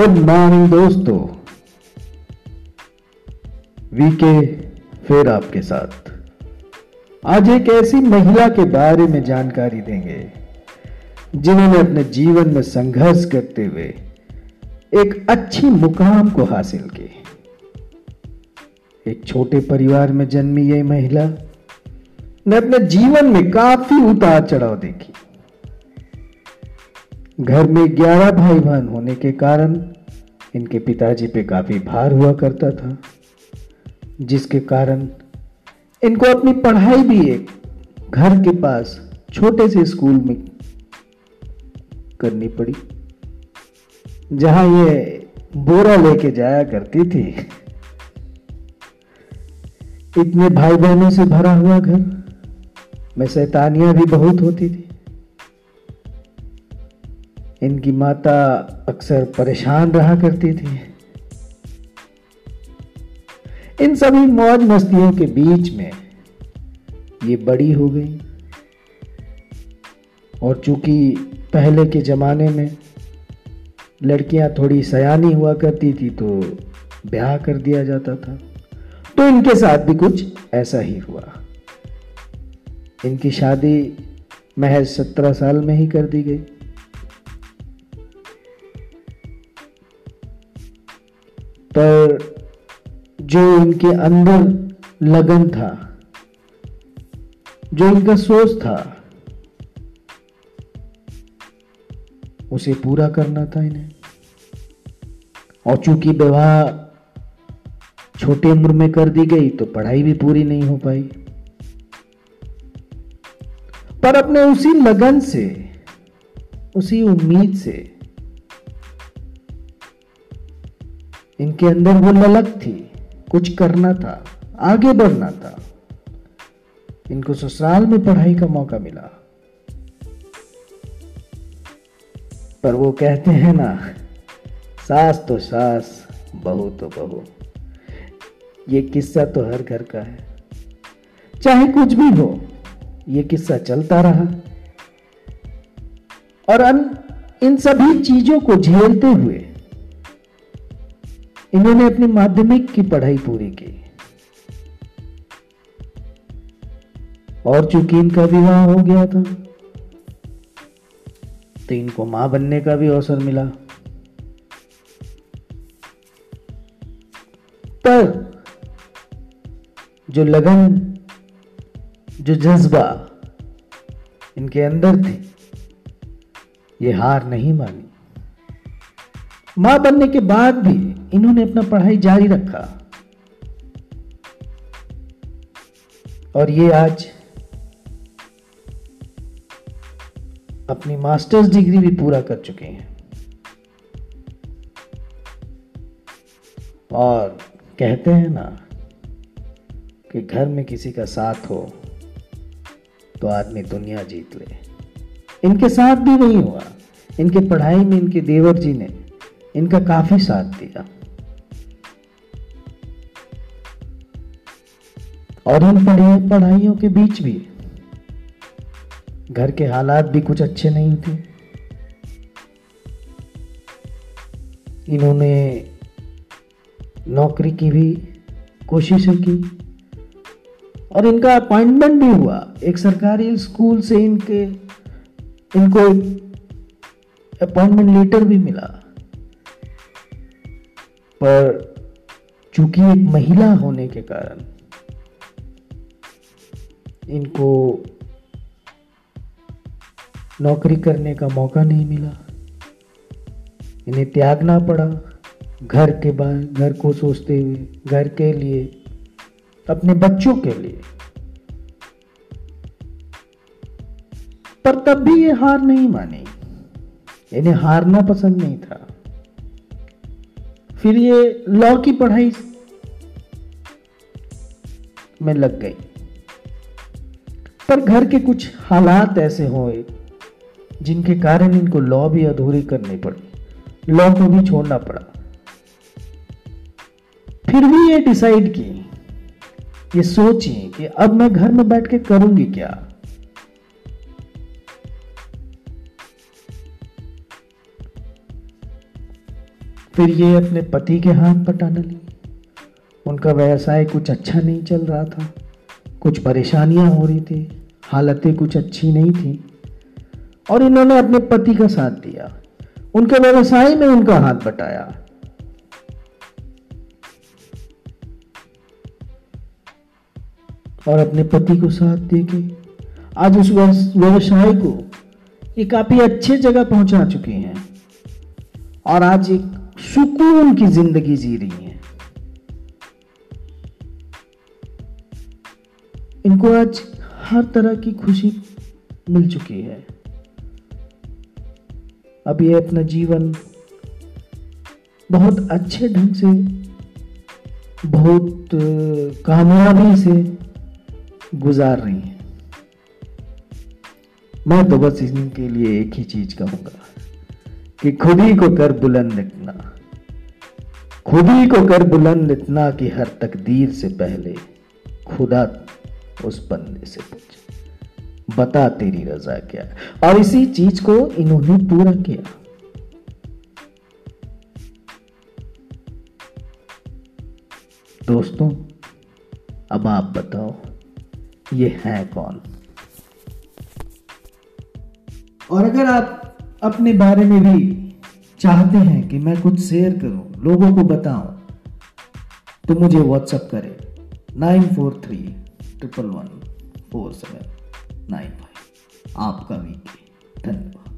Good morning दोस्तों। VK फिर आपके साथ। आज एक ऐसी महिला के बारे में जानकारी देंगे, जिन्होंने अपने जीवन में संघर्ष करते हुए एक अच्छी मुकाम को हासिल की। एक छोटे परिवार में जन्मी यह महिला ने अपने जीवन में काफ़ी उतार चढ़ाव देखी। घर में ग्यारह भाई बहन होने के कारण इनके पिताजी पे काफ़ी भार हुआ करता था, जिसके कारण इनको अपनी पढ़ाई भी एक घर के पास छोटे से स्कूल में करनी पड़ी, जहाँ ये बोरा लेके जाया करती थी। इतने भाई बहनों से भरा हुआ घर में शैतानियाँ भी बहुत होती थी। इनकी माता अक्सर परेशान रहा करती थी। इन सभी मौज मस्तियों के बीच में ये बड़ी हो गई। और चूँकि पहले के ज़माने में लड़कियाँ थोड़ी सयानी हुआ करती थी तो ब्याह कर दिया जाता था। तो इनके साथ भी कुछ ऐसा ही हुआ। इनकी शादी महज सत्रह साल में ही कर दी गई। पर जो इनके अंदर लगन था, जो इनका सोच था, उसे पूरा करना था इन्हें। और चूँकि विवाह छोटी उम्र में कर दी गई तो पढ़ाई भी पूरी नहीं हो पाई। पर अपने उसी लगन से, उसी उम्मीद से इनके अंदर वो ललक थी, कुछ करना था, आगे बढ़ना था। इनको ससुराल में पढ़ाई का मौका मिला। पर वो कहते हैं ना, सास तो सास, बहू तो बहू। ये किस्सा तो हर घर का है। चाहे कुछ भी हो, ये किस्सा चलता रहा। और अन इन सभी चीज़ों को झेलते हुए इन्होंने अपनी माध्यमिक की पढ़ाई पूरी की। और चूँकि इनका विवाह हो गया था तो इनको माँ बनने का भी अवसर मिला। पर जो लगन, जो जज्बा इनके अंदर थी, ये हार नहीं मानी। माँ बनने के बाद भी इन्होंने अपना पढ़ाई जारी रखा। और ये आज अपनी मास्टर्स डिग्री भी पूरा कर चुके हैं। और कहते हैं ना कि घर में किसी का साथ हो तो आदमी दुनिया जीत ले। इनके साथ भी नहीं हुआ। इनके पढ़ाई में इनके देवर जी ने इनका काफ़ी साथ दिया। और इन पढ़ाइयों के बीच भी घर के हालात भी कुछ अच्छे नहीं थे। इन्होंने नौकरी की भी कोशिशें की और इनका अपॉइंटमेंट भी हुआ। एक सरकारी स्कूल से इनके इनको अपॉइंटमेंट लेटर भी मिला। पर चूँकि एक महिला होने के कारण इनको नौकरी करने का मौका नहीं मिला, इन्हें त्यागना पड़ा घर के बाद घर को सोचते हुए, घर के लिए, अपने बच्चों के लिए। पर तब भी ये हार नहीं मानी। इन्हें हारना पसंद नहीं था। फिर ये लॉ की पढ़ाई में लग गई। पर घर के कुछ हालात ऐसे हुए जिनके कारण इनको लॉ भी अधूरी करनी पड़ी। लॉ को भी छोड़ना पड़ा। फिर भी ये डिसाइड की, ये सोची कि अब मैं घर में बैठ के करूँगी क्या? फिर ये अपने पति के हाथ बटाने ली उनका व्यवसाय कुछ अच्छा नहीं चल रहा था। कुछ परेशानियाँ हो रही थी। हालतें कुछ अच्छी नहीं थी। और इन्होंने अपने पति का साथ दिया। उनके व्यवसाय में उनका हाथ बटाया। और अपने पति को साथ देके आज उस व्यवसाय को ये काफ़ी अच्छे जगह पहुँचा चुके हैं। और आज एक सुकून की ज़िंदगी जी रही हैं। इनको आज हर तरह की खुशी मिल चुकी है। अब ये अपना जीवन बहुत अच्छे ढंग से, बहुत कामयाबी से गुजार रही हैं। मैं तो बस इनके लिए एक ही चीज़ कहूँगा। कि खुद ही को कर बुलंद इतना, खुद ही को कर बुलंद इतना कि हर तकदीर से पहले खुदा उस बंदे से पूछ, बता तेरी रजा क्या और इसी चीज़ को इन्होंने पूरा किया। दोस्तों, अब आप बताओ, ये है कौन? और अगर आप अपने बारे में भी चाहते हैं कि मैं कुछ शेयर करूँ, लोगों को बताऊँ तो मुझे व्हाट्सअप करें। Nine four three triple one four seven nine five. आपका वीक। धन्यवाद।